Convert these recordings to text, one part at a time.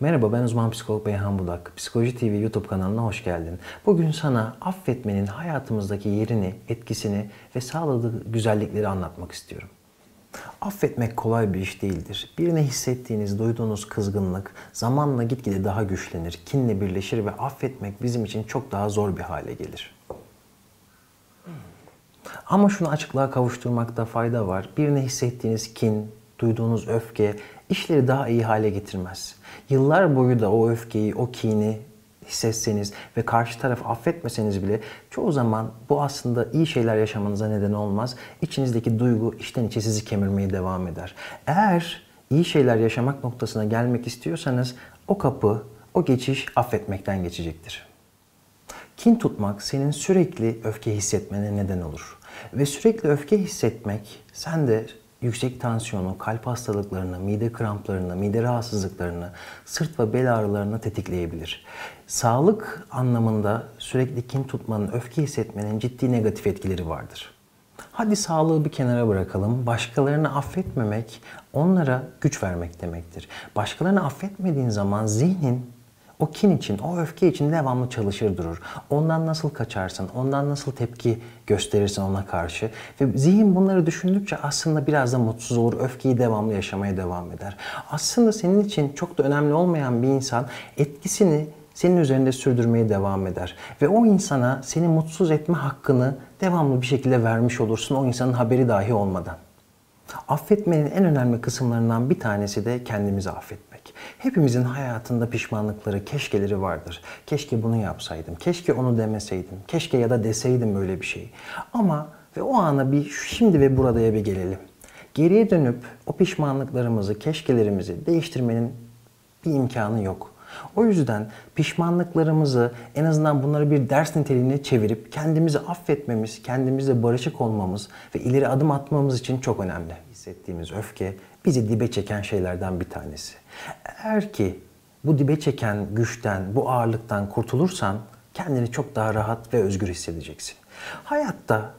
Merhaba ben uzman psikolog Beyhan Budak. Psikoloji TV YouTube kanalına hoş geldin. Bugün sana affetmenin hayatımızdaki yerini, etkisini ve sağladığı güzellikleri anlatmak istiyorum. Affetmek kolay bir iş değildir. Birine hissettiğiniz, duyduğunuz kızgınlık zamanla gitgide daha güçlenir, kinle birleşir ve affetmek bizim için çok daha zor bir hale gelir. Ama şunu açıklığa kavuşturmakta fayda var. Birine hissettiğiniz kin, duyduğunuz öfke işleri daha iyi hale getirmez. Yıllar boyu da o öfkeyi, o kini hissetseniz ve karşı taraf affetmeseniz bile çoğu zaman bu aslında iyi şeyler yaşamanıza neden olmaz. İçinizdeki duygu içten içe sizi kemirmeye devam eder. Eğer iyi şeyler yaşamak noktasına gelmek istiyorsanız o kapı, o geçiş affetmekten geçecektir. Kin tutmak senin sürekli öfke hissetmene neden olur. Ve sürekli öfke hissetmek sende yüksek tansiyonu, kalp hastalıklarını, mide kramplarını, mide rahatsızlıklarını, sırt ve bel ağrılarını tetikleyebilir. Sağlık anlamında sürekli kin tutmanın, öfke hissetmenin ciddi negatif etkileri vardır. Hadi sağlığı bir kenara bırakalım. Başkalarını affetmemek, onlara güç vermek demektir. Başkalarını affetmediğin zaman zihnin o kin için, o öfke için devamlı çalışır durur. Ondan nasıl kaçarsın, ondan nasıl tepki gösterirsin ona karşı. Ve zihin bunları düşündükçe aslında biraz da mutsuz olur, öfkeyi devamlı yaşamaya devam eder. Aslında senin için çok da önemli olmayan bir insan etkisini senin üzerinde sürdürmeye devam eder. Ve o insana seni mutsuz etme hakkını devamlı bir şekilde vermiş olursun o insanın haberi dahi olmadan. Affetmenin en önemli kısımlarından bir tanesi de kendimizi affetmek. Hepimizin hayatında pişmanlıkları, keşkeleri vardır. Keşke bunu yapsaydım, keşke onu demeseydim, keşke ya da deseydim böyle bir şey. Ama ve o ana bir şimdi ve buradaya bir gelelim. Geriye dönüp o pişmanlıklarımızı, keşkelerimizi değiştirmenin bir imkanı yok. O yüzden pişmanlıklarımızı en azından bunları bir ders niteliğine çevirip kendimizi affetmemiz, kendimizle barışık olmamız ve ileri adım atmamız için çok önemli. Hissettiğimiz öfke bizi dibe çeken şeylerden bir tanesi. Eğer ki bu dibe çeken güçten, bu ağırlıktan kurtulursan kendini çok daha rahat ve özgür hissedeceksin. Hayatta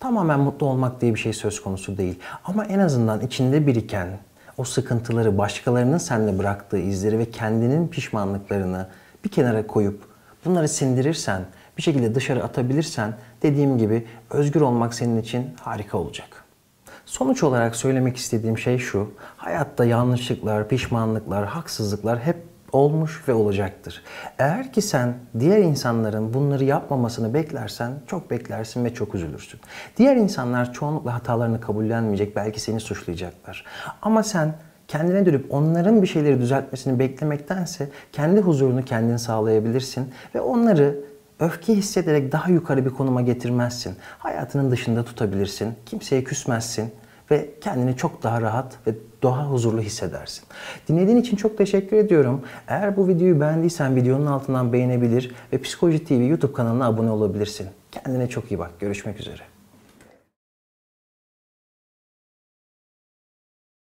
tamamen mutlu olmak diye bir şey söz konusu değil. Ama en azından içinde biriken o sıkıntıları, başkalarının seninle bıraktığı izleri ve kendinin pişmanlıklarını bir kenara koyup bunları sindirirsen, bir şekilde dışarı atabilirsen dediğim gibi özgür olmak senin için harika olacak. Sonuç olarak söylemek istediğim şey şu. Hayatta yanlışlıklar, pişmanlıklar, haksızlıklar hep olmuş ve olacaktır. Eğer ki sen diğer insanların bunları yapmamasını beklersen çok beklersin ve çok üzülürsün. Diğer insanlar çoğunlukla hatalarını kabullenmeyecek, belki seni suçlayacaklar. Ama sen kendine dönüp onların bir şeyleri düzeltmesini beklemektense kendi huzurunu kendin sağlayabilirsin ve onları öfke hissederek daha yukarı bir konuma getirmezsin. Hayatının dışında tutabilirsin. Kimseye küsmezsin ve kendini çok daha rahat ve daha huzurlu hissedersin. Dinlediğin için çok teşekkür ediyorum. Eğer bu videoyu beğendiysen videonun altından beğenebilir ve Psikoloji TV YouTube kanalına abone olabilirsin. Kendine çok iyi bak. Görüşmek üzere.